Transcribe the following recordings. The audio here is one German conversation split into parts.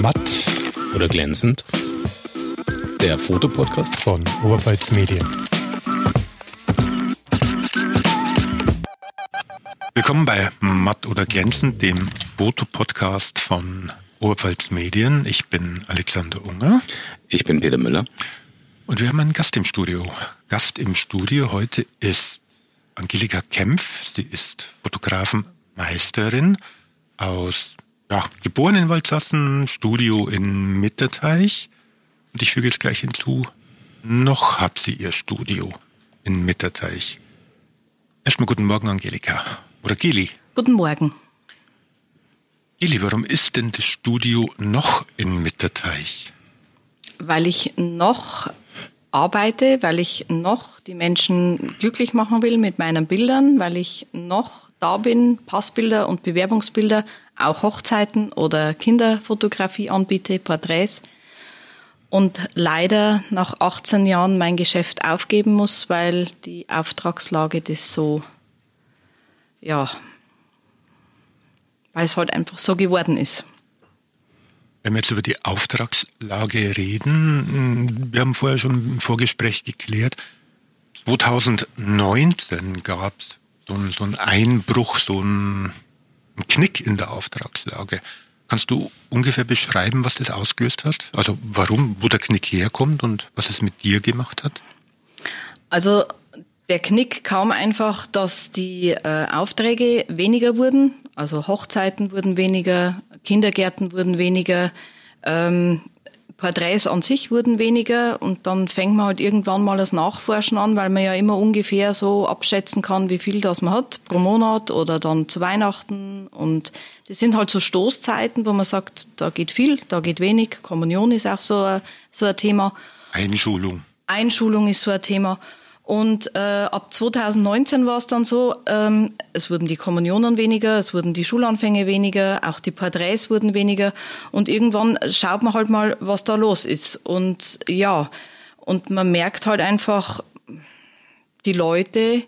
Matt oder glänzend? Der Fotopodcast von Oberpfalz Medien. Willkommen bei Matt oder glänzend, dem Fotopodcast von Oberpfalz Medien. Ich bin Alexander Unger. Ich bin Peter Müller. Und wir haben einen Gast im Studio. Gast im Studio heute ist Angelika Kempf. Sie ist Fotografenmeisterin aus ja, geboren in Waldsassen, Studio in Mitterteich. Und ich füge jetzt gleich hinzu, noch hat sie ihr Studio in Mitterteich. Erstmal guten Morgen, Angelika. Oder Geli. Guten Morgen. Geli, warum ist denn das Studio noch in Mitterteich? Weil ich noch arbeite, weil ich noch die Menschen glücklich machen will mit meinen Bildern, weil ich noch da bin, Passbilder und Bewerbungsbilder, auch Hochzeiten oder Kinderfotografie anbiete, Porträts und leider nach 18 Jahren mein Geschäft aufgeben muss, weil die Auftragslage das so, ja, weil es halt einfach so geworden ist. Wenn wir jetzt über die Auftragslage reden, wir haben vorher schon im Vorgespräch geklärt, 2019 gab es so, so einen Einbruch, so einen Knick in der Auftragslage. Kannst du ungefähr beschreiben, was das ausgelöst hat? Also warum, wo der Knick herkommt und was es mit dir gemacht hat? Also der Knick kam einfach, dass die äh, Aufträge weniger wurden, also Hochzeiten wurden weniger, Kindergärten wurden weniger, ähm, Porträts an sich wurden weniger und dann fängt man halt irgendwann mal das Nachforschen an, weil man ja immer ungefähr so abschätzen kann, wie viel das man hat pro Monat oder dann zu Weihnachten und das sind halt so Stoßzeiten, wo man sagt, da geht viel, da geht wenig. Kommunion ist auch so ein, so ein Thema. Einschulung. Einschulung ist so ein Thema. Und äh, ab 2019 war es dann so, ähm, es wurden die Kommunionen weniger, es wurden die Schulanfänge weniger, auch die Porträts wurden weniger. Und irgendwann schaut man halt mal, was da los ist. Und ja, und man merkt halt einfach, die Leute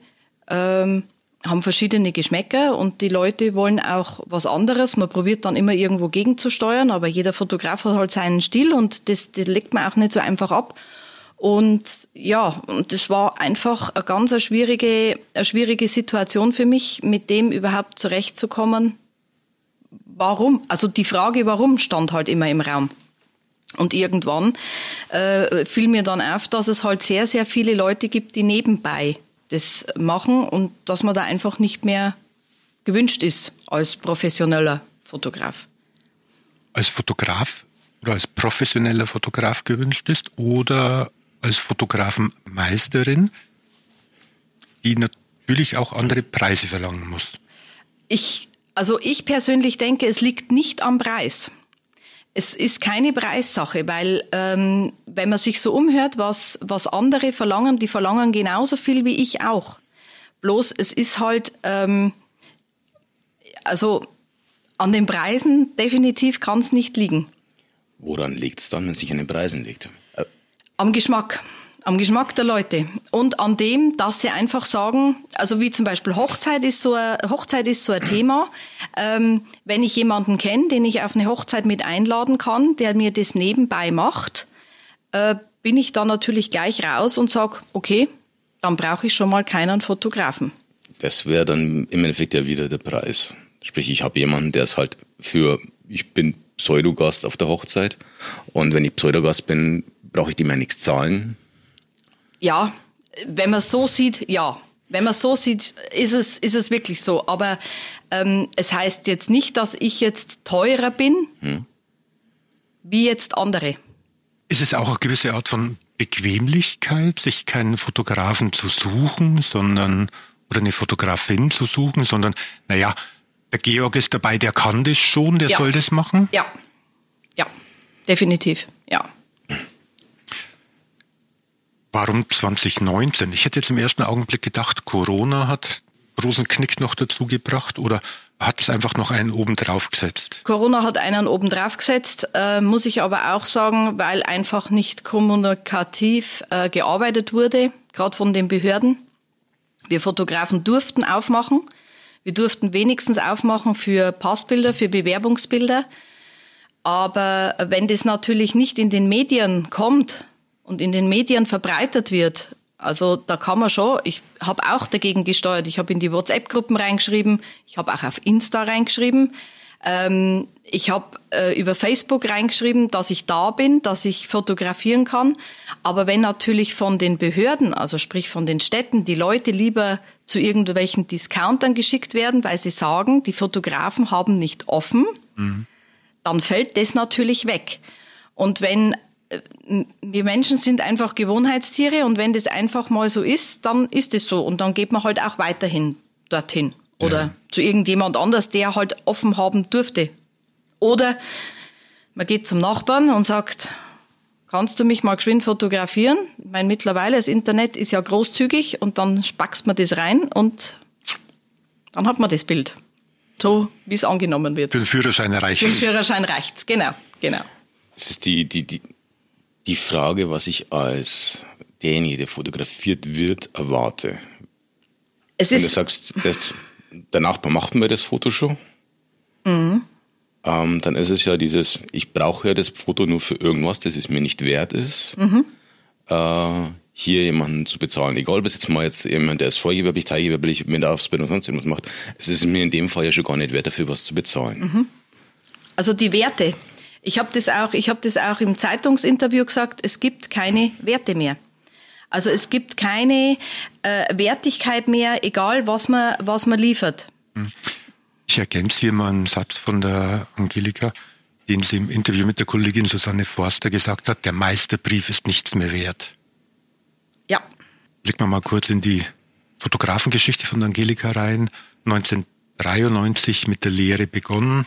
ähm, haben verschiedene Geschmäcker und die Leute wollen auch was anderes. Man probiert dann immer irgendwo gegenzusteuern, aber jeder Fotograf hat halt seinen Stil und das, das legt man auch nicht so einfach ab. Und ja, und das war einfach eine ganz eine schwierige, eine schwierige Situation für mich, mit dem überhaupt zurechtzukommen. Warum? Also die Frage, warum, stand halt immer im Raum. Und irgendwann äh, fiel mir dann auf, dass es halt sehr, sehr viele Leute gibt, die nebenbei das machen und dass man da einfach nicht mehr gewünscht ist als professioneller Fotograf. Als Fotograf oder als professioneller Fotograf gewünscht ist oder als Fotografenmeisterin, die natürlich auch andere Preise verlangen muss. Ich, also ich persönlich denke, es liegt nicht am Preis. Es ist keine Preissache, weil ähm, wenn man sich so umhört, was, was andere verlangen, die verlangen genauso viel wie ich auch. Bloß es ist halt, ähm, also an den Preisen definitiv kann es nicht liegen. Woran liegt es dann, wenn es sich an den Preisen liegt? Am Geschmack. Am Geschmack der Leute. Und an dem, dass sie einfach sagen, also wie zum Beispiel Hochzeit ist so ein, Hochzeit ist so ein Thema. Ähm, wenn ich jemanden kenne, den ich auf eine Hochzeit mit einladen kann, der mir das nebenbei macht, äh, bin ich dann natürlich gleich raus und sage, okay, dann brauche ich schon mal keinen Fotografen. Das wäre dann im Endeffekt ja wieder der Preis. Sprich, ich habe jemanden, der ist halt für, ich bin Pseudogast auf der Hochzeit und wenn ich Pseudogast bin, brauche ich dem ja nichts zahlen? Ja, wenn man so sieht, ja. Wenn man so sieht, ist es, ist es wirklich so. Aber ähm, es heißt jetzt nicht, dass ich jetzt teurer bin, hm. wie jetzt andere. Ist es auch eine gewisse Art von Bequemlichkeit, sich keinen Fotografen zu suchen, sondern oder eine Fotografin zu suchen, sondern naja, der Georg ist dabei, der kann das schon, der ja. soll das machen? Ja, ja, definitiv, ja. Warum 2019? Ich hätte jetzt im ersten Augenblick gedacht, Corona hat großen Knick noch dazu gebracht oder hat es einfach noch einen oben drauf gesetzt? Corona hat einen oben drauf gesetzt, äh, muss ich aber auch sagen, weil einfach nicht kommunikativ äh, gearbeitet wurde, gerade von den Behörden. Wir Fotografen durften aufmachen. Wir durften wenigstens aufmachen für Passbilder, für Bewerbungsbilder. Aber wenn das natürlich nicht in den Medien kommt und in den Medien verbreitet wird, also da kann man schon, ich habe auch dagegen gesteuert. Ich habe in die WhatsApp-Gruppen reingeschrieben, ich habe auch auf Insta reingeschrieben. Ähm, ich habe äh, über Facebook reingeschrieben, dass ich da bin, dass ich fotografieren kann. Aber wenn natürlich von den Behörden, also sprich von den Städten, die Leute lieber zu irgendwelchen Discountern geschickt werden, weil sie sagen, die Fotografen haben nicht offen, mhm. dann fällt das natürlich weg. Und wenn wir Menschen sind einfach Gewohnheitstiere und wenn das einfach mal so ist, dann ist es so und dann geht man halt auch weiterhin dorthin oder ja. zu irgendjemand anders, der halt offen haben dürfte. Oder man geht zum Nachbarn und sagt, kannst du mich mal geschwind fotografieren? Ich meine, mittlerweile das Internet ist ja großzügig und dann spackst man das rein und dann hat man das Bild. So, wie es angenommen wird. Für den Führerschein reicht Für den Führerschein reicht's, genau, genau. Das ist die, die, die, die Frage, was ich als derjenige, der fotografiert wird, erwarte. Es Wenn du sagst, das, der Nachbar macht mir das Foto schon, mhm. ähm, dann ist es ja dieses, ich brauche ja das Foto nur für irgendwas, das es mir nicht wert ist, mhm. äh, hier jemanden zu bezahlen. Egal, ob es jetzt mal jetzt jemand, der ist vorgewerblich, teilgewerblich, mit der Ausbildung sonst irgendwas macht, es ist mir in dem Fall ja schon gar nicht wert, dafür was zu bezahlen. Mhm. Also die Werte, ich habe das auch, ich habe das auch im Zeitungsinterview gesagt. Es gibt keine Werte mehr. Also es gibt keine äh, Wertigkeit mehr, egal was man was man liefert. Ich ergänze hier mal einen Satz von der Angelika, den sie im Interview mit der Kollegin Susanne Forster gesagt hat: Der Meisterbrief ist nichts mehr wert. Ja. Blicken wir mal kurz in die Fotografengeschichte von Angelika rein. 1993 mit der Lehre begonnen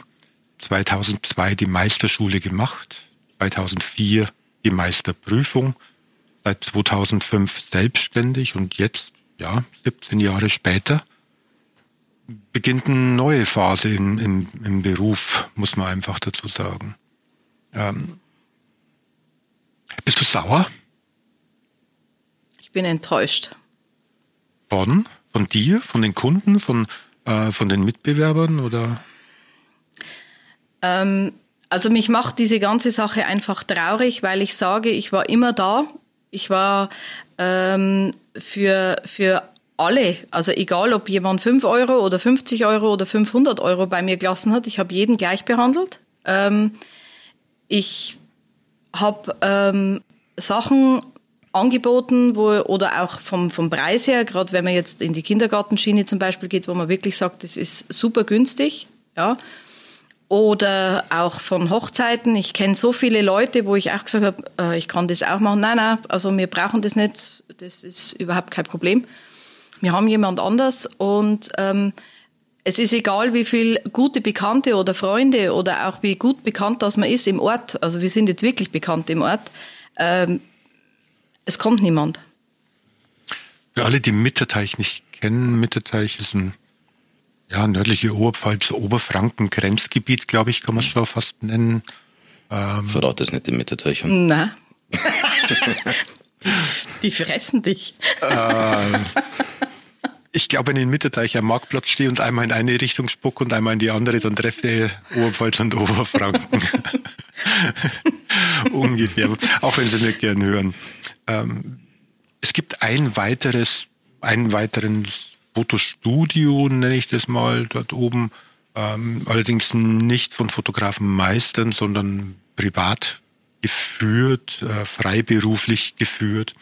2002 die Meisterschule gemacht, 2004 die Meisterprüfung, seit 2005 selbstständig und jetzt, ja, 17 Jahre später, beginnt eine neue Phase im, im, im Beruf, muss man einfach dazu sagen. Ähm, bist du sauer? Ich bin enttäuscht. Von? Von dir? Von den Kunden? Von, äh, von den Mitbewerbern? Oder? Ähm, also mich macht diese ganze Sache einfach traurig, weil ich sage, ich war immer da. Ich war ähm, für, für alle, also egal ob jemand 5 Euro oder 50 Euro oder 500 Euro bei mir gelassen hat, ich habe jeden gleich behandelt. Ähm, ich habe ähm, Sachen angeboten, wo, oder auch vom, vom Preis her, gerade wenn man jetzt in die Kindergartenschiene zum Beispiel geht, wo man wirklich sagt, das ist super günstig, ja, oder auch von Hochzeiten. Ich kenne so viele Leute, wo ich auch gesagt habe, äh, ich kann das auch machen. Nein, nein, also wir brauchen das nicht. Das ist überhaupt kein Problem. Wir haben jemand anders und ähm, es ist egal, wie viel gute Bekannte oder Freunde oder auch wie gut bekannt das man ist im Ort. Also wir sind jetzt wirklich bekannt im Ort. Ähm, es kommt niemand. Für alle, die Mitterteich nicht kennen, Mitterteich ist ein ja, nördliche Oberpfalz, Oberfranken, Grenzgebiet, glaube ich, kann man es schon fast nennen. Ähm, Verrat das nicht den Mitterteichern. Nein. die, die, fressen dich. Äh, ich glaube, wenn ich in Mitterteich am Marktplatz stehe und einmal in eine Richtung spuck und einmal in die andere, dann treffe ich Oberpfalz und Oberfranken. Ungefähr. Auch wenn sie nicht gern hören. Ähm, es gibt ein weiteres, einen weiteren Fotostudio, nenne ich das mal, dort oben. Ähm, allerdings nicht von Fotografen meistern, sondern privat geführt, äh, freiberuflich geführt.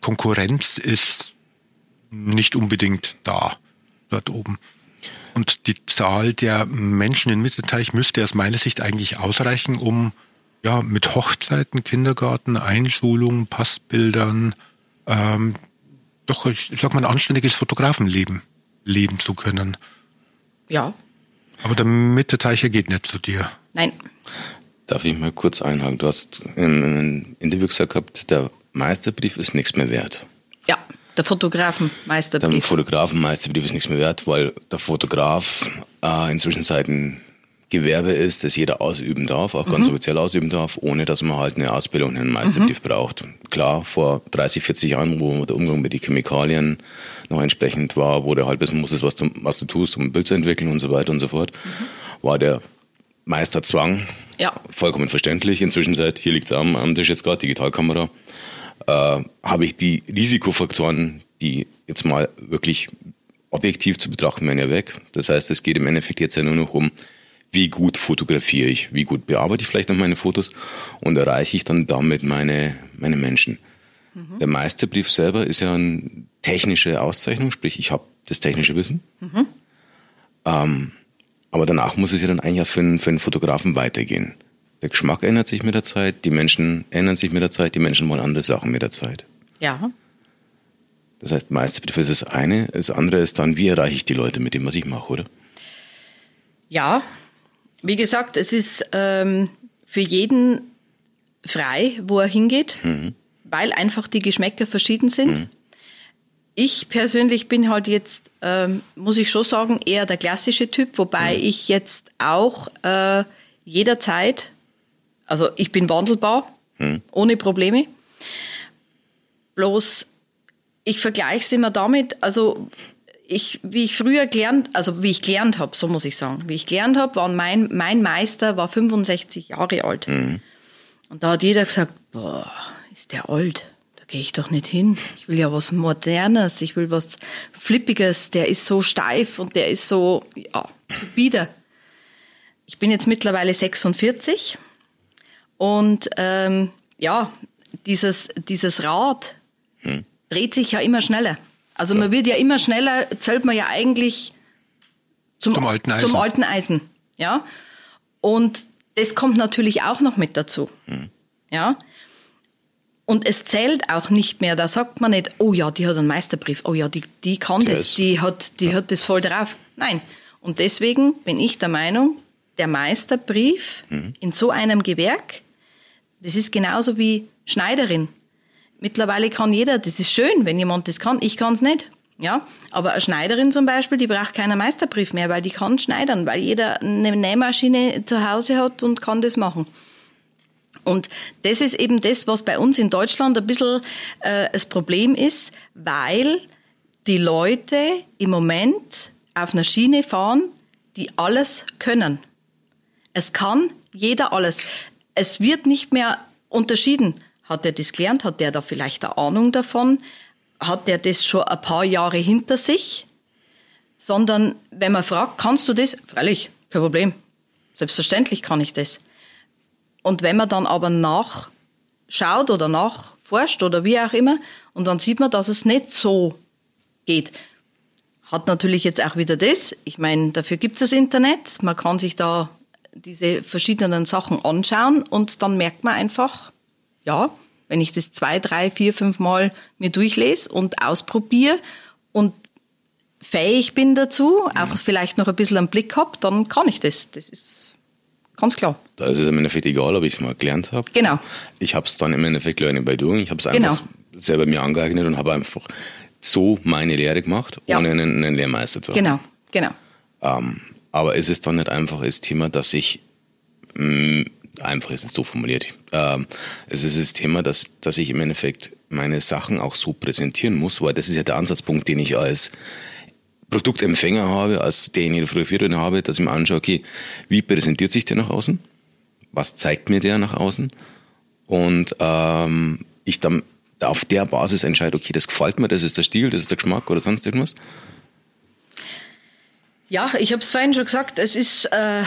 Konkurrenz ist nicht unbedingt da, dort oben. Und die Zahl der Menschen in Mittelteich müsste aus meiner Sicht eigentlich ausreichen, um ja mit Hochzeiten, Kindergarten, Einschulung, Passbildern, ähm, doch, ich sag mal, ein anständiges Fotografenleben leben zu können. Ja. Aber der Mitteteicher geht nicht zu dir. Nein. Darf ich mal kurz einhaken? Du hast in einem Interview gesagt gehabt, der Meisterbrief ist nichts mehr wert. Ja, der Fotografenmeisterbrief. Der Fotografenmeisterbrief ist nichts mehr wert, weil der Fotograf äh, inzwischen Zeiten Gewerbe ist, das jeder ausüben darf, auch ganz mhm. offiziell ausüben darf, ohne dass man halt eine Ausbildung, einen Meisterbrief mhm. braucht. Klar, vor 30, 40 Jahren, wo der Umgang mit den Chemikalien noch entsprechend war, wo du halt wissen musstest, was du, was du tust, um ein Bild zu entwickeln und so weiter und so fort, mhm. war der Meisterzwang Ja. Vollkommen verständlich. Inzwischen seit, hier liegt es am, am Tisch jetzt gerade, Digitalkamera, äh, habe ich die Risikofaktoren, die jetzt mal wirklich objektiv zu betrachten, werden ja weg. Das heißt, es geht im Endeffekt jetzt ja nur noch um, wie gut fotografiere ich, wie gut bearbeite ich vielleicht noch meine Fotos und erreiche ich dann damit meine, meine Menschen. Mhm. Der Meisterbrief selber ist ja eine technische Auszeichnung, sprich ich habe das technische Wissen. Mhm. Ähm, aber danach muss es ja dann eigentlich für einen, für einen Fotografen weitergehen. Der Geschmack ändert sich mit der Zeit, die Menschen ändern sich mit der Zeit, die Menschen wollen andere Sachen mit der Zeit. Ja. Das heißt, Meisterbrief ist das eine, das andere ist dann, wie erreiche ich die Leute mit dem, was ich mache, oder? Ja, wie gesagt, es ist ähm, für jeden frei, wo er hingeht, mhm. weil einfach die Geschmäcker verschieden sind. Mhm. Ich persönlich bin halt jetzt, ähm, muss ich schon sagen, eher der klassische Typ, wobei mhm. ich jetzt auch äh, jederzeit, also ich bin wandelbar, mhm. ohne Probleme. Bloß, ich vergleiche es immer damit, also ich, wie ich früher gelernt, also wie ich gelernt habe, so muss ich sagen, wie ich gelernt habe, war mein, mein Meister war 65 Jahre alt. Mhm. Und da hat jeder gesagt, boah, ist der alt gehe ich doch nicht hin. Ich will ja was Modernes, ich will was Flippiges, der ist so steif und der ist so, ja, wieder. Ich bin jetzt mittlerweile 46 und ähm, ja, dieses, dieses Rad hm. dreht sich ja immer schneller. Also ja. man wird ja immer schneller, zählt man ja eigentlich zum, zum, alten, Eisen. zum alten Eisen. Ja? Und das kommt natürlich auch noch mit dazu. Hm. Ja? Und es zählt auch nicht mehr. Da sagt man nicht, oh ja, die hat einen Meisterbrief, oh ja, die, die kann das, das die hat, die ja. hat das voll drauf. Nein. Und deswegen bin ich der Meinung, der Meisterbrief mhm. in so einem Gewerk, das ist genauso wie Schneiderin. Mittlerweile kann jeder, das ist schön, wenn jemand das kann. Ich kann es nicht. Ja, aber eine Schneiderin zum Beispiel, die braucht keinen Meisterbrief mehr, weil die kann schneidern, weil jeder eine Nähmaschine zu Hause hat und kann das machen. Und das ist eben das, was bei uns in Deutschland ein bisschen äh, das Problem ist, weil die Leute im Moment auf einer Schiene fahren, die alles können. Es kann jeder alles. Es wird nicht mehr unterschieden. Hat er das gelernt? Hat der da vielleicht eine Ahnung davon? Hat der das schon ein paar Jahre hinter sich? Sondern wenn man fragt, kannst du das? Freilich, kein Problem. Selbstverständlich kann ich das. Und wenn man dann aber nachschaut oder nachforscht oder wie auch immer, und dann sieht man, dass es nicht so geht. Hat natürlich jetzt auch wieder das. Ich meine, dafür gibt es das Internet. Man kann sich da diese verschiedenen Sachen anschauen und dann merkt man einfach, ja, wenn ich das zwei, drei, vier, fünf Mal mir durchlese und ausprobiere und fähig bin dazu, auch vielleicht noch ein bisschen einen Blick habe, dann kann ich das. Das ist Ganz klar. Da ist es im Endeffekt egal, ob ich es mal gelernt habe. Genau. Ich habe es dann im Endeffekt Learning by Doing. Ich habe es einfach genau. selber mir angeeignet und habe einfach so meine Lehre gemacht, ja. ohne einen, einen, Lehrmeister zu haben. Genau, genau. Ähm, aber ist es dann nicht einfach das Thema, dass ich mh, mm, einfach ist es so formuliert. Ähm, es ist das Thema, dass, dass ich im Endeffekt meine Sachen auch so präsentieren muss, weil das ist ja der Ansatzpunkt, den ich als Produktempfänger habe, als derjenige, der fotografiert habe, dass ich mir anschaue, okay, wie präsentiert sich der nach außen? Was zeigt mir der nach außen? Und ähm, ich dann auf der Basis entscheide, okay, das gefällt mir, das ist der Stil, das ist der Geschmack oder sonst irgendwas? Ja, ich habe es vorhin schon gesagt, es ist äh, äh,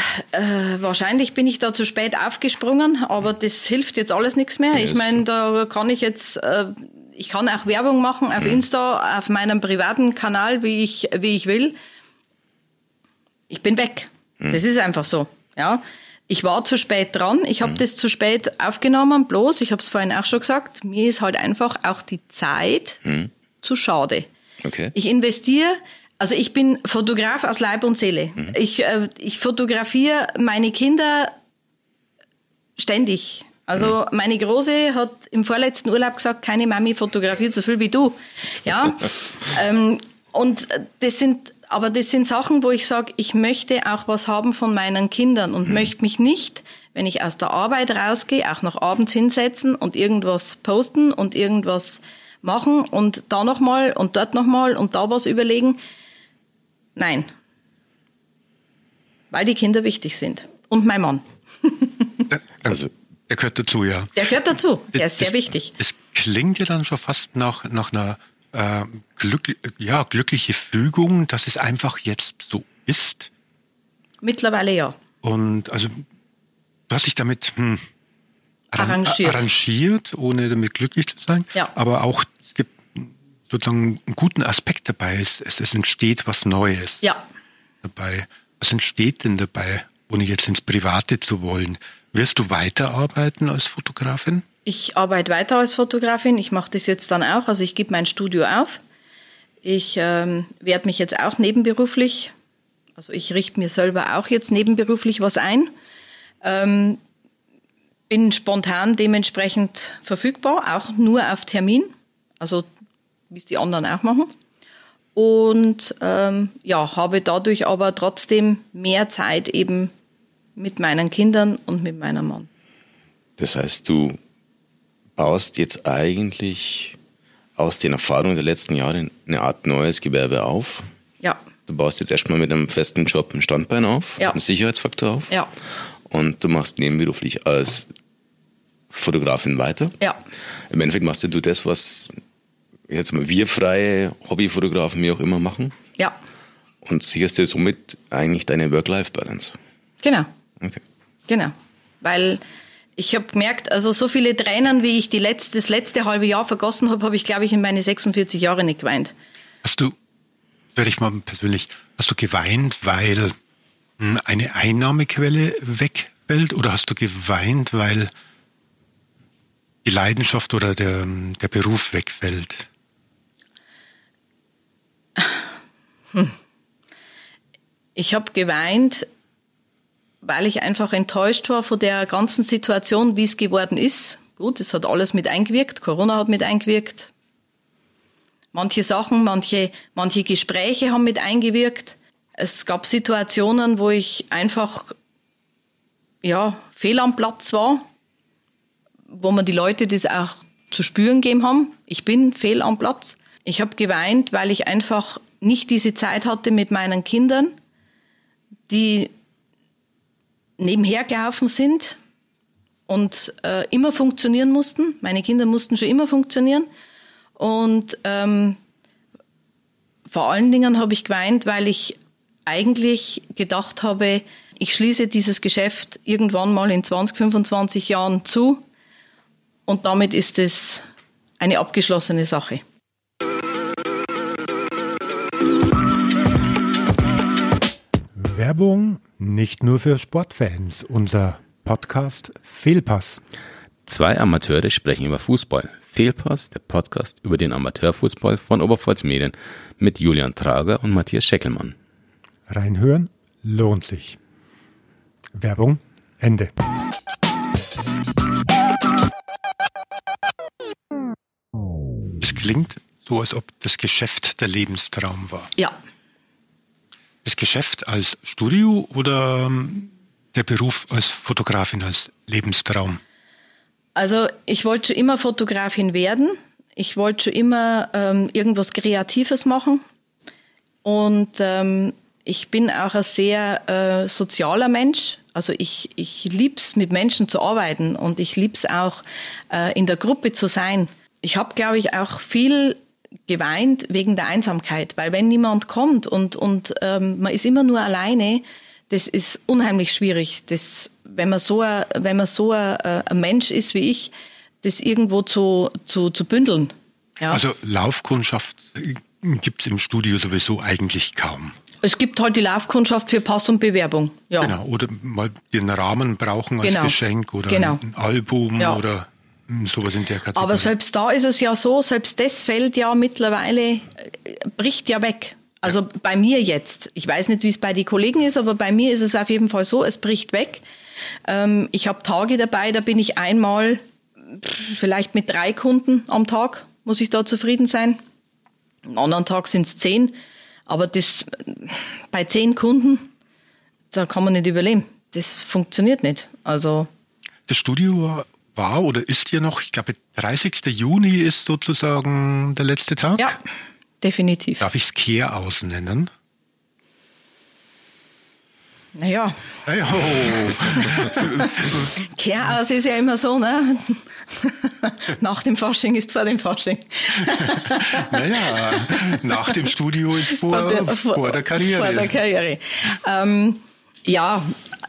wahrscheinlich bin ich da zu spät aufgesprungen, aber das hilft jetzt alles nichts mehr. Ich meine, da kann ich jetzt äh, ich kann auch Werbung machen auf Insta, auf meinem privaten Kanal, wie ich, wie ich will. Ich bin weg. Mhm. Das ist einfach so. Ja. Ich war zu spät dran. Ich habe mhm. das zu spät aufgenommen. Bloß, ich habe es vorhin auch schon gesagt, mir ist halt einfach auch die Zeit mhm. zu schade. Okay. Ich investiere also ich bin Fotograf aus Leib und Seele. Mhm. Ich, äh, ich fotografiere meine Kinder ständig. Also mhm. meine Große hat im vorletzten Urlaub gesagt, keine Mami fotografiert so viel wie du. Ja. ähm, und das sind, aber das sind Sachen, wo ich sage, ich möchte auch was haben von meinen Kindern und mhm. möchte mich nicht, wenn ich aus der Arbeit rausgehe, auch noch abends hinsetzen und irgendwas posten und irgendwas machen und da nochmal und dort nochmal und da was überlegen. Nein. Weil die Kinder wichtig sind. Und mein Mann. Also der gehört dazu, ja. Der gehört dazu. Der ist sehr es, wichtig. Es klingt ja dann schon fast nach, nach einer äh, glückli ja, glückliche Fügung, dass es einfach jetzt so ist. Mittlerweile ja. Und also du hast dich damit hm, arrangiert. arrangiert, ohne damit glücklich zu sein. Ja. Aber auch sozusagen einen guten Aspekt dabei. Es, es, es entsteht was Neues ja. dabei. Was entsteht denn dabei, ohne jetzt ins Private zu wollen? Wirst du weiterarbeiten als Fotografin? Ich arbeite weiter als Fotografin. Ich mache das jetzt dann auch. Also ich gebe mein Studio auf. Ich ähm, werde mich jetzt auch nebenberuflich, also ich richte mir selber auch jetzt nebenberuflich was ein. Ähm, bin spontan dementsprechend verfügbar, auch nur auf Termin, also wie es die anderen auch machen. Und ähm, ja, habe dadurch aber trotzdem mehr Zeit eben mit meinen Kindern und mit meinem Mann. Das heißt, du baust jetzt eigentlich aus den Erfahrungen der letzten Jahre eine Art neues Gewerbe auf. Ja. Du baust jetzt erstmal mit einem festen Job ein Standbein auf, ja. einen Sicherheitsfaktor auf. Ja. Und du machst nebenberuflich als Fotografin weiter. Ja. Im Endeffekt machst du das, was jetzt mal wir freie Hobbyfotografen wie auch immer machen. Ja. Und sicherst dir somit eigentlich deine Work-Life-Balance. Genau. Okay. Genau. Weil ich habe gemerkt, also so viele Tränen, wie ich die letzte, das letzte halbe Jahr vergossen habe, habe ich, glaube ich, in meine 46 Jahre nicht geweint. Hast du, werde ich mal persönlich, hast du geweint, weil hm, eine Einnahmequelle wegfällt oder hast du geweint, weil die Leidenschaft oder der, der Beruf wegfällt? Hm. Ich habe geweint, weil ich einfach enttäuscht war von der ganzen Situation, wie es geworden ist. Gut, es hat alles mit eingewirkt, Corona hat mit eingewirkt. Manche Sachen, manche, manche Gespräche haben mit eingewirkt. Es gab Situationen, wo ich einfach, ja, fehl am Platz war, wo mir die Leute das auch zu spüren gegeben haben. Ich bin fehl am Platz. Ich habe geweint, weil ich einfach nicht diese Zeit hatte mit meinen Kindern, die nebenher gelaufen sind und äh, immer funktionieren mussten. Meine Kinder mussten schon immer funktionieren. Und ähm, vor allen Dingen habe ich geweint, weil ich eigentlich gedacht habe, ich schließe dieses Geschäft irgendwann mal in 20, 25 Jahren zu und damit ist es eine abgeschlossene Sache. Werbung nicht nur für Sportfans. Unser Podcast Fehlpass. Zwei Amateure sprechen über Fußball. Fehlpass, der Podcast über den Amateurfußball von Oberpfalz Medien mit Julian Trager und Matthias Scheckelmann. Reinhören lohnt sich. Werbung Ende. Es klingt so, als ob das Geschäft der Lebenstraum war. Ja. Das Geschäft als Studio oder ähm, der Beruf als Fotografin als Lebenstraum? Also ich wollte schon immer Fotografin werden. Ich wollte schon immer ähm, irgendwas Kreatives machen. Und ähm, ich bin auch ein sehr äh, sozialer Mensch. Also ich, ich lieb's, mit Menschen zu arbeiten und ich lieb's auch, äh, in der Gruppe zu sein. Ich habe, glaube ich, auch viel geweint wegen der Einsamkeit, weil wenn niemand kommt und, und ähm, man ist immer nur alleine, das ist unheimlich schwierig. Das, wenn man so, ein, wenn man so ein, ein Mensch ist wie ich, das irgendwo zu, zu, zu bündeln. Ja. Also Laufkundschaft gibt's im Studio sowieso eigentlich kaum. Es gibt halt die Laufkundschaft für Pass und Bewerbung. Ja. Genau, oder mal den Rahmen brauchen als Genau. Geschenk oder Genau. ein Album Ja. oder sowas in der Kategorie. Aber selbst da ist es ja so, selbst das fällt ja mittlerweile, äh, bricht ja weg. Also bei mir jetzt. Ich weiß nicht, wie es bei den Kollegen ist, aber bei mir ist es auf jeden Fall so, es bricht weg. Ähm, ich habe Tage dabei, da bin ich einmal vielleicht mit drei Kunden am Tag, muss ich da zufrieden sein. Am anderen Tag sind es zehn. Aber das bei zehn Kunden, da kann man nicht überleben. Das funktioniert nicht. Also Das Studio war oder ist ja noch, ich glaube, 30. Juni ist sozusagen der letzte Tag. ja, definitiv. Darf ich es Kehr ausnennen? Naja. naja. Kehraus ist ja immer so, ne? nach dem Fasching ist vor dem Fasching. naja, nach dem Studio ist vor, vor, der, vor, vor der Karriere. Vor der Karriere. Ähm, ja,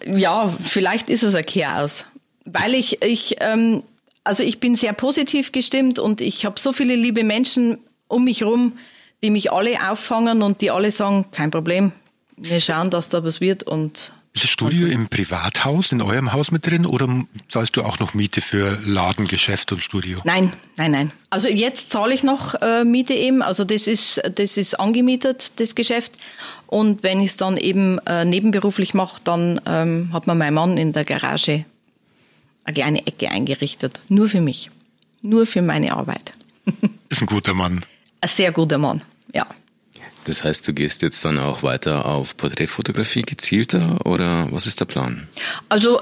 ja, vielleicht ist es ein Kehraus. Weil ich, ich, ähm, also ich bin sehr positiv gestimmt und ich habe so viele liebe Menschen um mich herum, die mich alle auffangen und die alle sagen, kein Problem, wir schauen, dass da was wird und ist das Studio im Privathaus, in eurem Haus mit drin oder zahlst du auch noch Miete für Laden, Geschäft und Studio? Nein, nein, nein. Also jetzt zahle ich noch äh, Miete eben. Also das ist, das ist angemietet, das Geschäft. Und wenn ich es dann eben äh, nebenberuflich mache, dann ähm, hat mir mein Mann in der Garage eine kleine Ecke eingerichtet. Nur für mich. Nur für meine Arbeit. ist ein guter Mann. Ein sehr guter Mann, ja. Das heißt, du gehst jetzt dann auch weiter auf Porträtfotografie gezielter oder was ist der Plan? Also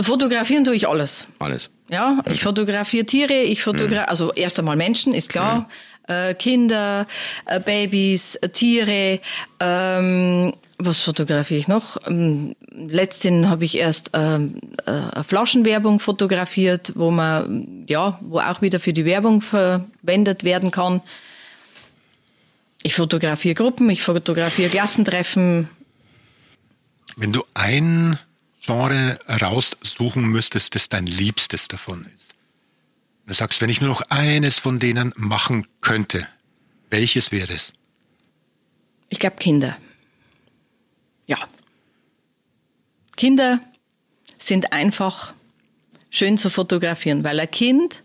fotografieren tue ich alles. Alles. Ja, ich fotografiere Tiere, ich fotografiere, mhm. also erst einmal Menschen, ist klar. Mhm. Äh, Kinder, äh, Babys, äh, Tiere, ähm, was fotografiere ich noch? Ähm, letztens habe ich erst ähm, äh, eine Flaschenwerbung fotografiert, wo man ja, wo auch wieder für die Werbung verwendet werden kann. Ich fotografiere Gruppen, ich fotografiere Klassentreffen. Wenn du ein Genre raussuchen müsstest, das dein Liebstes davon ist. Du sagst, wenn ich nur noch eines von denen machen könnte, welches wäre es? Ich glaube Kinder. Ja. Kinder sind einfach schön zu fotografieren, weil ein Kind,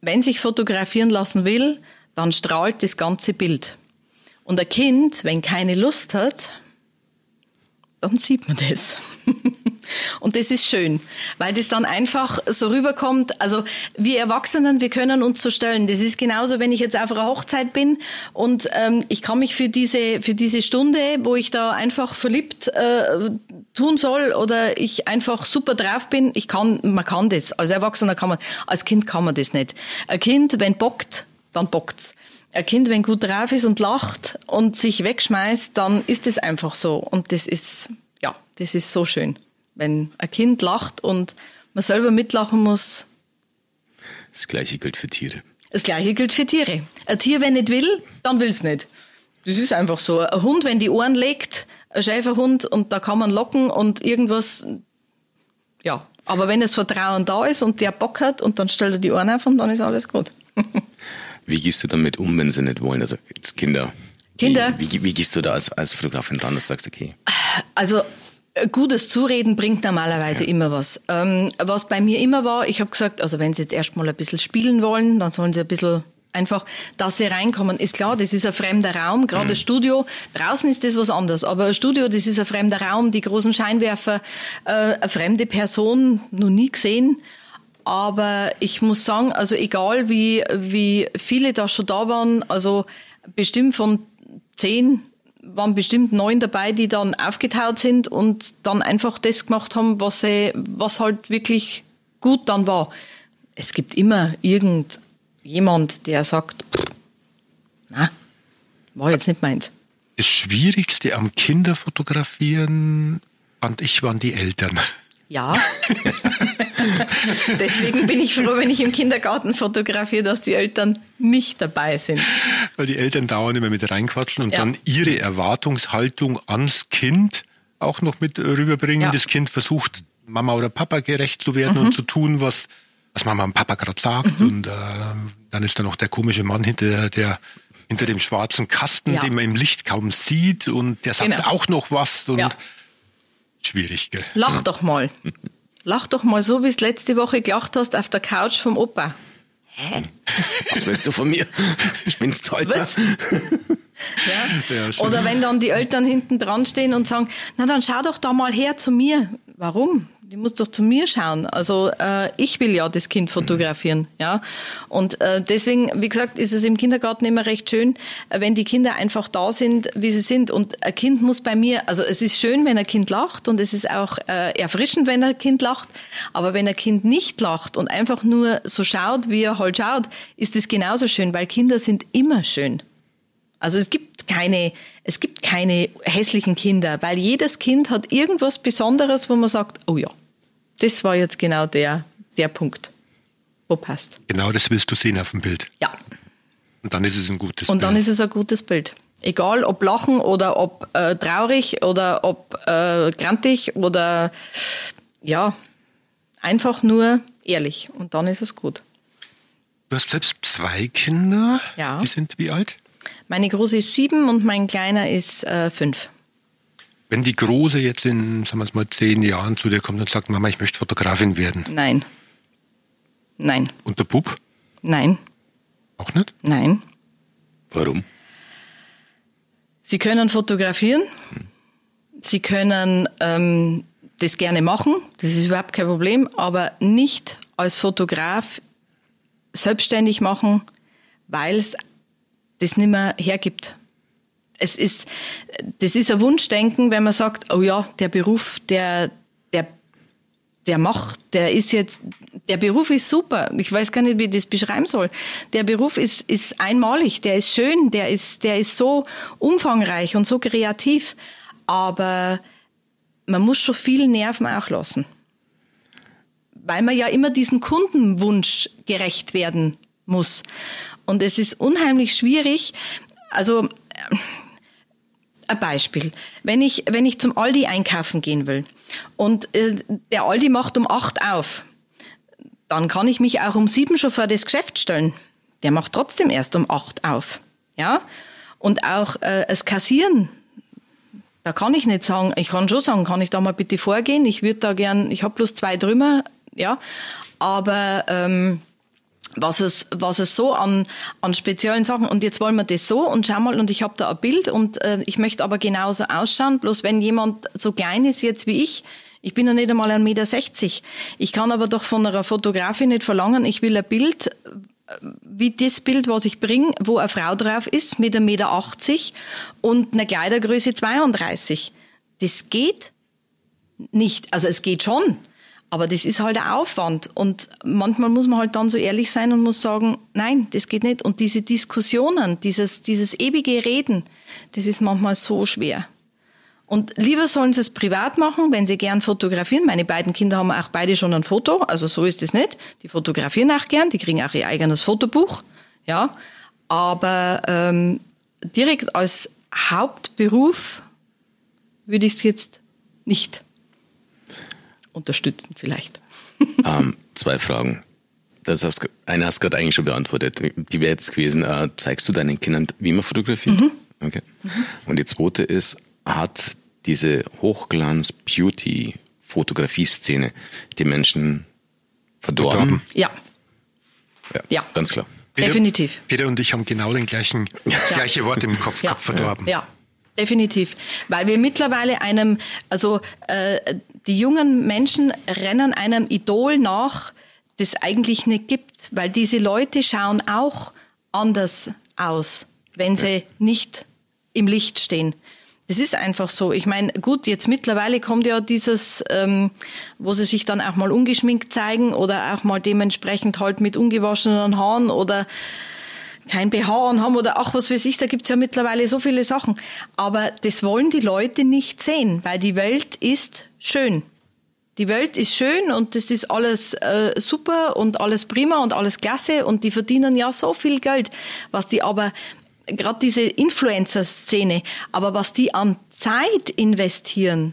wenn sich fotografieren lassen will, dann strahlt das ganze Bild. Und ein Kind, wenn keine Lust hat, dann sieht man das. Und das ist schön, weil das dann einfach so rüberkommt. Also wir Erwachsenen, wir können uns so stellen. Das ist genauso, wenn ich jetzt auf einer Hochzeit bin und ähm, ich kann mich für diese für diese Stunde, wo ich da einfach verliebt äh, tun soll oder ich einfach super drauf bin, ich kann, man kann das. Als Erwachsener kann man, als Kind kann man das nicht. Ein Kind, wenn bockt, dann bockt's. Ein Kind, wenn gut drauf ist und lacht und sich wegschmeißt, dann ist es einfach so. Und das ist, ja, das ist so schön. Wenn ein Kind lacht und man selber mitlachen muss. Das Gleiche gilt für Tiere. Das Gleiche gilt für Tiere. Ein Tier, wenn nicht will, dann will's nicht. Das ist einfach so. Ein Hund, wenn die Ohren legt, ein Schäferhund und da kann man locken und irgendwas, ja. Aber wenn das Vertrauen da ist und der Bock hat und dann stellt er die Ohren auf und dann ist alles gut. Wie gehst du damit um, wenn sie nicht wollen? Also jetzt Kinder. Kinder. Wie, wie, wie gehst du da als, als Fotografin dran, dass du sagst, okay? Also Gutes Zureden bringt normalerweise ja. immer was. Ähm, was bei mir immer war, ich habe gesagt, also wenn sie jetzt erstmal ein bisschen spielen wollen, dann sollen sie ein bisschen einfach, dass sie reinkommen. Ist klar, das ist ein fremder Raum, gerade mhm. das Studio. Draußen ist das was anderes, aber ein Studio, das ist ein fremder Raum, die großen Scheinwerfer, äh, eine fremde Person, noch nie gesehen. Aber ich muss sagen, also egal wie, wie viele da schon da waren, also bestimmt von zehn waren bestimmt neun dabei, die dann aufgetaut sind und dann einfach das gemacht haben, was, sie, was halt wirklich gut dann war. Es gibt immer irgendjemand, der sagt, na, war jetzt nicht meins. Das Schwierigste am Kinderfotografieren fand ich waren die Eltern. Ja. Deswegen bin ich froh, wenn ich im Kindergarten fotografiere, dass die Eltern nicht dabei sind. Weil die Eltern dauernd immer mit reinquatschen und ja. dann ihre Erwartungshaltung ans Kind auch noch mit rüberbringen. Ja. Das Kind versucht, Mama oder Papa gerecht zu werden mhm. und zu tun, was, was Mama und Papa gerade sagt. Mhm. Und äh, dann ist da noch der komische Mann hinter der hinter dem schwarzen Kasten, ja. den man im Licht kaum sieht und der sagt genau. auch noch was und Schwierig, gell? Lach doch mal. Lach doch mal so, wie es letzte Woche gelacht hast auf der Couch vom Opa. Hä? Was willst du von mir? Spinnst heute? Was? ja. ja Oder wenn dann die Eltern hinten dran stehen und sagen, na dann schau doch da mal her zu mir. Warum? Die muss doch zu mir schauen. Also äh, ich will ja das Kind fotografieren, ja. Und äh, deswegen, wie gesagt, ist es im Kindergarten immer recht schön, äh, wenn die Kinder einfach da sind, wie sie sind. Und ein Kind muss bei mir, also es ist schön, wenn ein Kind lacht und es ist auch äh, erfrischend, wenn ein Kind lacht. Aber wenn ein Kind nicht lacht und einfach nur so schaut, wie er halt schaut, ist es genauso schön, weil Kinder sind immer schön. Also es gibt keine, es gibt keine hässlichen Kinder, weil jedes Kind hat irgendwas Besonderes, wo man sagt, oh ja, das war jetzt genau der, der Punkt, wo passt. Genau das willst du sehen auf dem Bild. Ja. Und dann ist es ein gutes Und Bild. dann ist es ein gutes Bild. Egal ob lachen oder ob äh, traurig oder ob äh, grantig oder ja, einfach nur ehrlich. Und dann ist es gut. Du hast selbst zwei Kinder. Ja. Die sind wie alt? Meine Große ist sieben und mein Kleiner ist äh, fünf. Wenn die Große jetzt in, sagen wir es mal, zehn Jahren zu dir kommt und sagt, Mama, ich möchte Fotografin werden. Nein. Nein. Und der Bub? Nein. Auch nicht? Nein. Warum? Sie können fotografieren. Sie können ähm, das gerne machen. Das ist überhaupt kein Problem. Aber nicht als Fotograf selbstständig machen, weil es das nicht mehr hergibt. Es ist, das ist ein Wunschdenken, wenn man sagt, oh ja, der Beruf, der, der, der macht, der ist jetzt, der Beruf ist super. Ich weiß gar nicht, wie ich das beschreiben soll. Der Beruf ist, ist einmalig, der ist schön, der ist, der ist so umfangreich und so kreativ. Aber man muss schon viel Nerven auch lassen. Weil man ja immer diesen Kundenwunsch gerecht werden muss. Und es ist unheimlich schwierig. Also, ein Beispiel. Wenn ich, wenn ich zum Aldi einkaufen gehen will und äh, der Aldi macht um acht auf, dann kann ich mich auch um sieben schon vor das Geschäft stellen. Der macht trotzdem erst um acht auf. Ja? Und auch äh, das Kassieren, da kann ich nicht sagen, ich kann schon sagen, kann ich da mal bitte vorgehen? Ich würde da gern, ich habe bloß zwei Trümmer, ja, aber ähm, was es, was es so an, an speziellen Sachen, und jetzt wollen wir das so und schau mal, und ich habe da ein Bild und äh, ich möchte aber genauso ausschauen, bloß wenn jemand so klein ist jetzt wie ich, ich bin ja nicht einmal 1,60 Meter. Ich kann aber doch von einer Fotografin nicht verlangen, ich will ein Bild, äh, wie das Bild, was ich bringe, wo eine Frau drauf ist, mit 1,80 Meter und einer Kleidergröße 32. Das geht nicht. Also es geht schon, aber das ist halt ein Aufwand. Und manchmal muss man halt dann so ehrlich sein und muss sagen, nein, das geht nicht. Und diese Diskussionen, dieses, dieses ewige Reden, das ist manchmal so schwer. Und lieber sollen sie es privat machen, wenn sie gern fotografieren. Meine beiden Kinder haben auch beide schon ein Foto, also so ist es nicht. Die fotografieren auch gern, die kriegen auch ihr eigenes Fotobuch, ja. Aber ähm, direkt als Hauptberuf würde ich es jetzt nicht unterstützen vielleicht. Ähm, zwei Fragen. Das hast, eine hast du gerade eigentlich schon beantwortet. Die wäre jetzt gewesen, äh, zeigst du deinen Kindern, wie man fotografiert? Mhm. Okay. Mhm. Und die zweite ist, hat diese Hochglanz-Beauty-Fotografie-Szene die Menschen verdorben? Ja. ja. Ja. Ganz klar. Peter, Definitiv. Peter und ich haben genau den gleichen, das gleiche Wort im Kopf gehabt, verdorben. Ja. Definitiv, weil wir mittlerweile einem, also äh, die jungen Menschen rennen einem Idol nach, das eigentlich nicht gibt, weil diese Leute schauen auch anders aus, wenn sie nicht im Licht stehen. Das ist einfach so. Ich meine, gut, jetzt mittlerweile kommt ja dieses, ähm, wo sie sich dann auch mal ungeschminkt zeigen oder auch mal dementsprechend halt mit ungewaschenen Haaren oder kein BH haben oder ach, was weiß ich, da gibt's ja mittlerweile so viele Sachen. Aber das wollen die Leute nicht sehen, weil die Welt ist schön. Die Welt ist schön und das ist alles äh, super und alles prima und alles klasse und die verdienen ja so viel Geld, was die aber gerade diese Influencer-Szene, aber was die an Zeit investieren,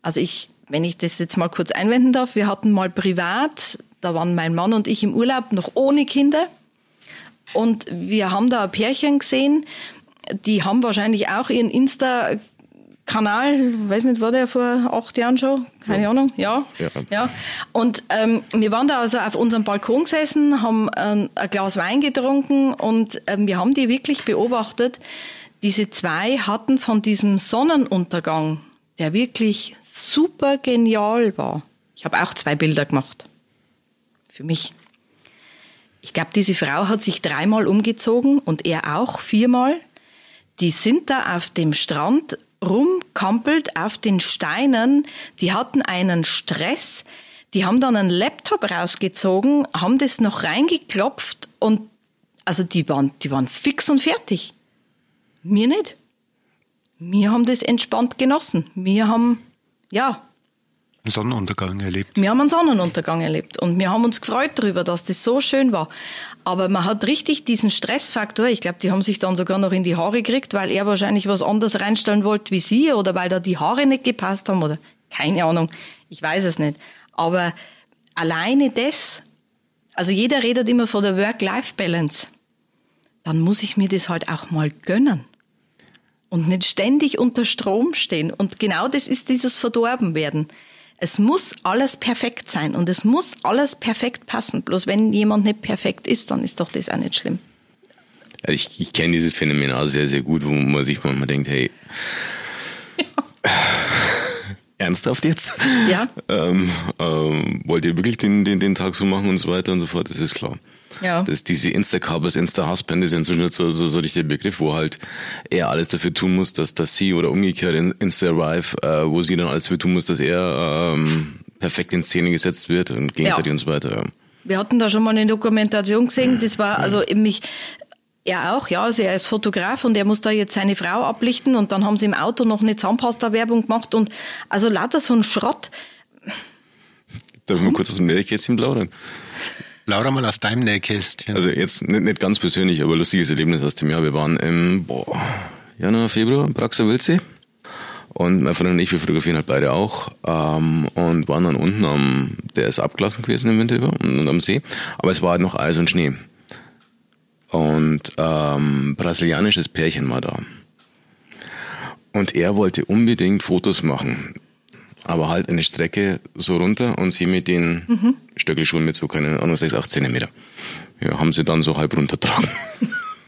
also ich, wenn ich das jetzt mal kurz einwenden darf, wir hatten mal privat, da waren mein Mann und ich im Urlaub noch ohne Kinder und wir haben da ein Pärchen gesehen, die haben wahrscheinlich auch ihren Insta Kanal, weiß nicht, war der vor acht Jahren schon? Keine ja. Ahnung, ja. ja. ja. Und ähm, wir waren da also auf unserem Balkon gesessen, haben ein, ein Glas Wein getrunken und ähm, wir haben die wirklich beobachtet. Diese zwei hatten von diesem Sonnenuntergang, der wirklich super genial war. Ich habe auch zwei Bilder gemacht. Für mich. Ich glaube, diese Frau hat sich dreimal umgezogen und er auch viermal. Die sind da auf dem Strand rumkampelt auf den Steinen. Die hatten einen Stress. Die haben dann einen Laptop rausgezogen, haben das noch reingeklopft und also die waren, die waren fix und fertig. Mir nicht. Wir haben das entspannt genossen. Wir haben, ja. Sonnenuntergang erlebt. Wir haben einen Sonnenuntergang erlebt und wir haben uns gefreut darüber, dass das so schön war. Aber man hat richtig diesen Stressfaktor, ich glaube, die haben sich dann sogar noch in die Haare gekriegt, weil er wahrscheinlich was anderes reinstellen wollte wie sie oder weil da die Haare nicht gepasst haben oder keine Ahnung, ich weiß es nicht. Aber alleine das, also jeder redet immer von der Work-Life-Balance, dann muss ich mir das halt auch mal gönnen und nicht ständig unter Strom stehen. Und genau das ist dieses Verdorbenwerden. Es muss alles perfekt sein und es muss alles perfekt passen. Bloß wenn jemand nicht perfekt ist, dann ist doch das auch nicht schlimm. Also ich, ich kenne dieses Phänomen auch sehr, sehr gut, wo man sich manchmal denkt, hey, ja. ernsthaft jetzt? Ja. Ähm, ähm, wollt ihr wirklich den, den, den Tag so machen und so weiter und so fort? Das ist klar. Ja. Das, diese Insta-Couples, Insta-Husband ist inzwischen so, so, so richtig der Begriff, wo halt er alles dafür tun muss, dass, dass sie oder umgekehrt in Insta-Rive, äh, wo sie dann alles dafür tun muss, dass er ähm, perfekt in Szene gesetzt wird und gegenseitig ja. und so weiter. Ja. Wir hatten da schon mal eine Dokumentation gesehen, das war also mich er auch, ja, also er ist Fotograf und er muss da jetzt seine Frau ablichten und dann haben sie im Auto noch eine Zahnpasta-Werbung gemacht und also lauter so ein Schrott. Darf ich mal kurz aus dem Nähkästchen plaudern? Laura mal aus deinem Nähkästchen. Also jetzt nicht, nicht ganz persönlich, aber lustiges Erlebnis aus dem Jahr. Wir waren im boah, Januar, Februar im Praxer Wildsee. Und mein Freund und ich, wir fotografieren halt beide auch. Ähm, und waren dann unten am, der ist abgelassen gewesen im Winter über und am See. Aber es war halt noch Eis und Schnee. Und ähm, brasilianisches Pärchen war da. Und er wollte unbedingt Fotos machen aber halt eine Strecke so runter und sie mit den mhm. Stöckelschuhen mit so, keine Ahnung, 6, 8 Zentimeter. Ja, haben sie dann so halb runtertragen.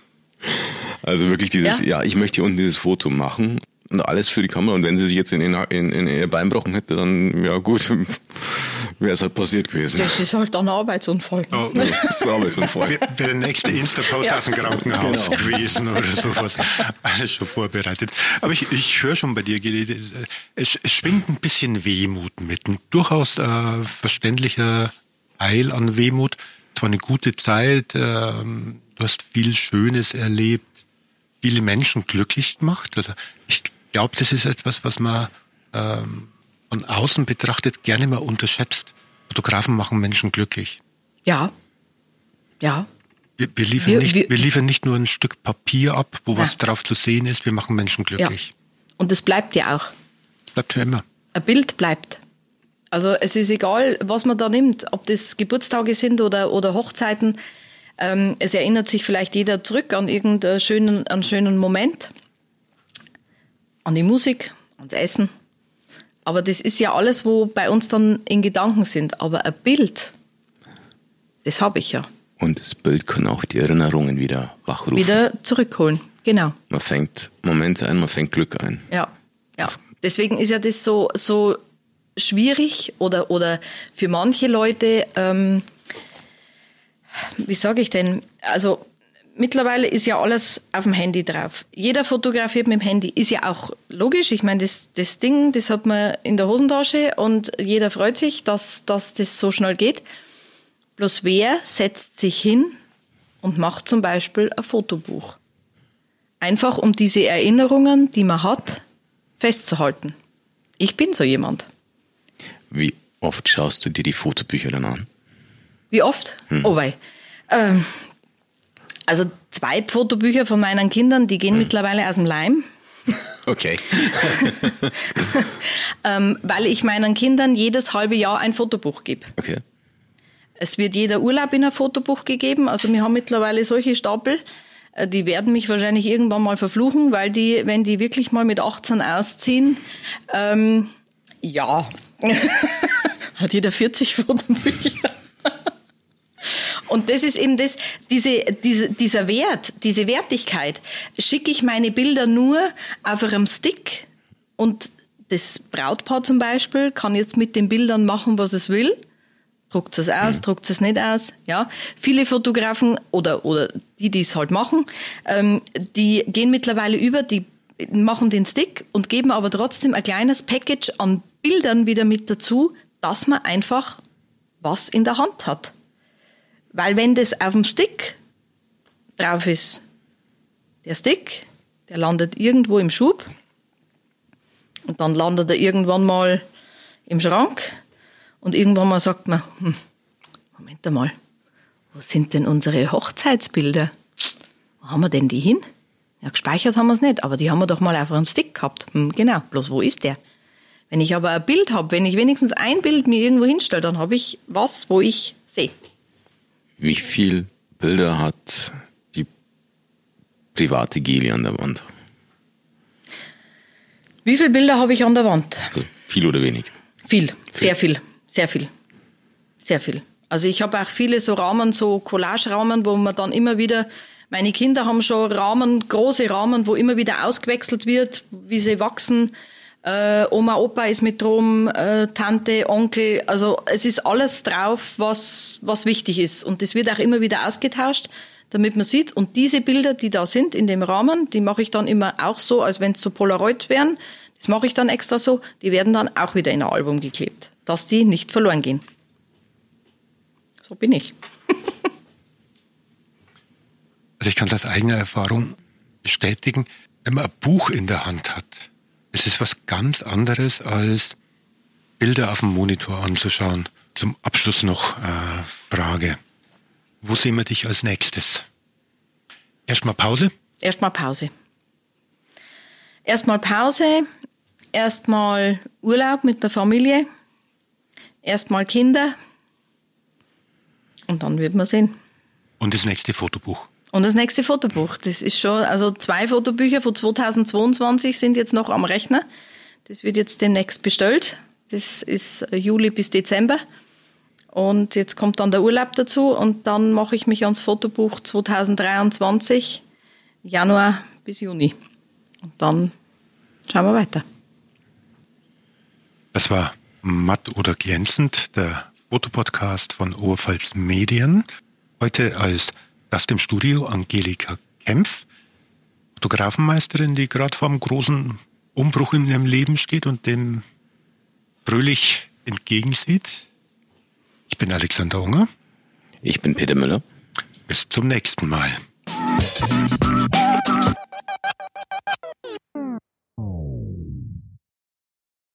also wirklich dieses, ja. ja, ich möchte hier unten dieses Foto machen und alles für die Kamera. Und wenn sie sich jetzt in, in, in ihr Bein gebrochen hätte, dann, ja gut, wäre es halt passiert gewesen. Das ist halt ein Arbeitsunfall. Oh, das ist ein Arbeitsunfall. Wäre der nächste Insta-Post ja. aus dem Krankenhaus genau. gewesen oder sowas. Alles schon vorbereitet. Aber ich, ich höre schon bei dir, Gede, es, es schwingt ein bisschen Wehmut mit. Ein durchaus äh, verständlicher Eil an Wehmut. Es war eine gute Zeit, äh, du hast viel Schönes erlebt, viele Menschen glücklich gemacht. Oder ich glaube, das ist etwas, was man ähm, von außen betrachtet gerne mal unterschätzt. Fotografen machen Menschen glücklich. Ja. Ja. Wir, wir liefern, wir, nicht, wir, wir, liefern nicht nur ein Stück Papier ab, wo ja. was drauf zu sehen ist, wir machen Menschen glücklich. Ja. Und das bleibt ja auch. Bleibt für immer. Ein Bild bleibt. Also es ist egal, was man da nimmt, ob das Geburtstage sind oder, oder Hochzeiten. Ähm, es erinnert sich vielleicht jeder zurück an irgendeinen schönen, einen schönen Moment an die Musik, ans Essen. Aber das ist ja alles, wo bei uns dann in Gedanken sind. Aber ein Bild, das habe ich ja. Und das Bild kann auch die Erinnerungen wieder wachrufen. Wieder zurückholen, genau. Man fängt Momente ein, man fängt Glück ein. Ja, ja. Deswegen ist ja das so, so schwierig oder, oder für manche Leute, ähm, wie sage ich denn, also mittlerweile ist ja alles auf dem Handy drauf. Jeder fotografiert mit dem Handy. Ist ja auch logisch. Ich meine, das, das Ding, das hat man in der Hosentasche und jeder freut sich, dass, dass das so schnell geht. Bloß wer setzt sich hin und macht zum Beispiel ein Fotobuch? Einfach um diese Erinnerungen, die man hat, festzuhalten. Ich bin so jemand. Wie oft schaust du dir die Fotobücher dann an? Wie oft? Hm. Oh wei. Ähm, also zwei Fotobücher von meinen Kindern, die gehen hm. mittlerweile aus dem Leim. Okay. ähm, weil ich meinen Kindern jedes halbe Jahr ein Fotobuch gebe. Okay. Es wird jeder Urlaub in ein Fotobuch gegeben. Also wir haben mittlerweile solche Stapel. Äh, die werden mich wahrscheinlich irgendwann mal verfluchen, weil die, wenn die wirklich mal mit 18 ausziehen, ähm, ja, hat jeder 40 Fotobücher. Und das ist eben das, diese, diese, dieser Wert, diese Wertigkeit. Schicke ich meine Bilder nur auf einem Stick und das Brautpaar zum Beispiel kann jetzt mit den Bildern machen, was es will. Druckt es aus, mhm. druckt es nicht aus. Ja, viele Fotografen oder oder die, die es halt machen, ähm, die gehen mittlerweile über, die machen den Stick und geben aber trotzdem ein kleines Package an Bildern wieder mit dazu, dass man einfach was in der Hand hat. Weil wenn das auf dem Stick drauf ist, der Stick, der landet irgendwo im Schub Und dann landet er irgendwann mal im Schrank und irgendwann mal sagt man, hm, Moment einmal, wo sind denn unsere Hochzeitsbilder? Wo haben wir denn die hin? Ja, gespeichert haben wir es nicht, aber die haben wir doch mal auf einem Stick gehabt. Hm, genau, bloß wo ist der? Wenn ich aber ein Bild habe, wenn ich wenigstens ein Bild mir irgendwo hinstelle, dann habe ich was, wo ich sehe. Wie viele Bilder hat die private Geli an der Wand? Wie viele Bilder habe ich an der Wand? Also viel oder wenig? Viel, sehr viel, sehr viel, sehr viel. Also ich habe auch viele so Rahmen, so Collage-Rahmen, wo man dann immer wieder, meine Kinder haben schon Rahmen, große Rahmen, wo immer wieder ausgewechselt wird, wie sie wachsen. Äh, Oma, Opa ist mit drum, äh, Tante, Onkel. Also es ist alles drauf, was, was wichtig ist. Und das wird auch immer wieder ausgetauscht, damit man sieht. Und diese Bilder, die da sind in dem Rahmen, die mache ich dann immer auch so, als wenn es so Polaroid wären. Das mache ich dann extra so. Die werden dann auch wieder in ein Album geklebt, dass die nicht verloren gehen. So bin ich. also ich kann das aus eigener Erfahrung bestätigen, wenn man ein Buch in der Hand hat, es ist was ganz anderes als Bilder auf dem Monitor anzuschauen. Zum Abschluss noch äh, Frage. Wo sehen wir dich als nächstes? Erstmal Pause? Erstmal Pause. Erstmal Pause, erstmal Urlaub mit der Familie, erstmal Kinder und dann wird man sehen. Und das nächste Fotobuch? Und das nächste Fotobuch, das ist schon, also zwei Fotobücher von 2022 sind jetzt noch am Rechner. Das wird jetzt demnächst bestellt. Das ist Juli bis Dezember. Und jetzt kommt dann der Urlaub dazu und dann mache ich mich ans Fotobuch 2023, Januar bis Juni. Und dann schauen wir weiter. Das war Matt oder glänzend, der Fotopodcast von Oberpfalz Medien. Heute als Gast im Studio Angelika Kempf, Fotografenmeisterin, die gerade vor einem großen Umbruch in ihrem Leben steht und dem fröhlich entgegensieht. Ich bin Alexander Unger. Ich bin Peter Müller. Bis zum nächsten Mal.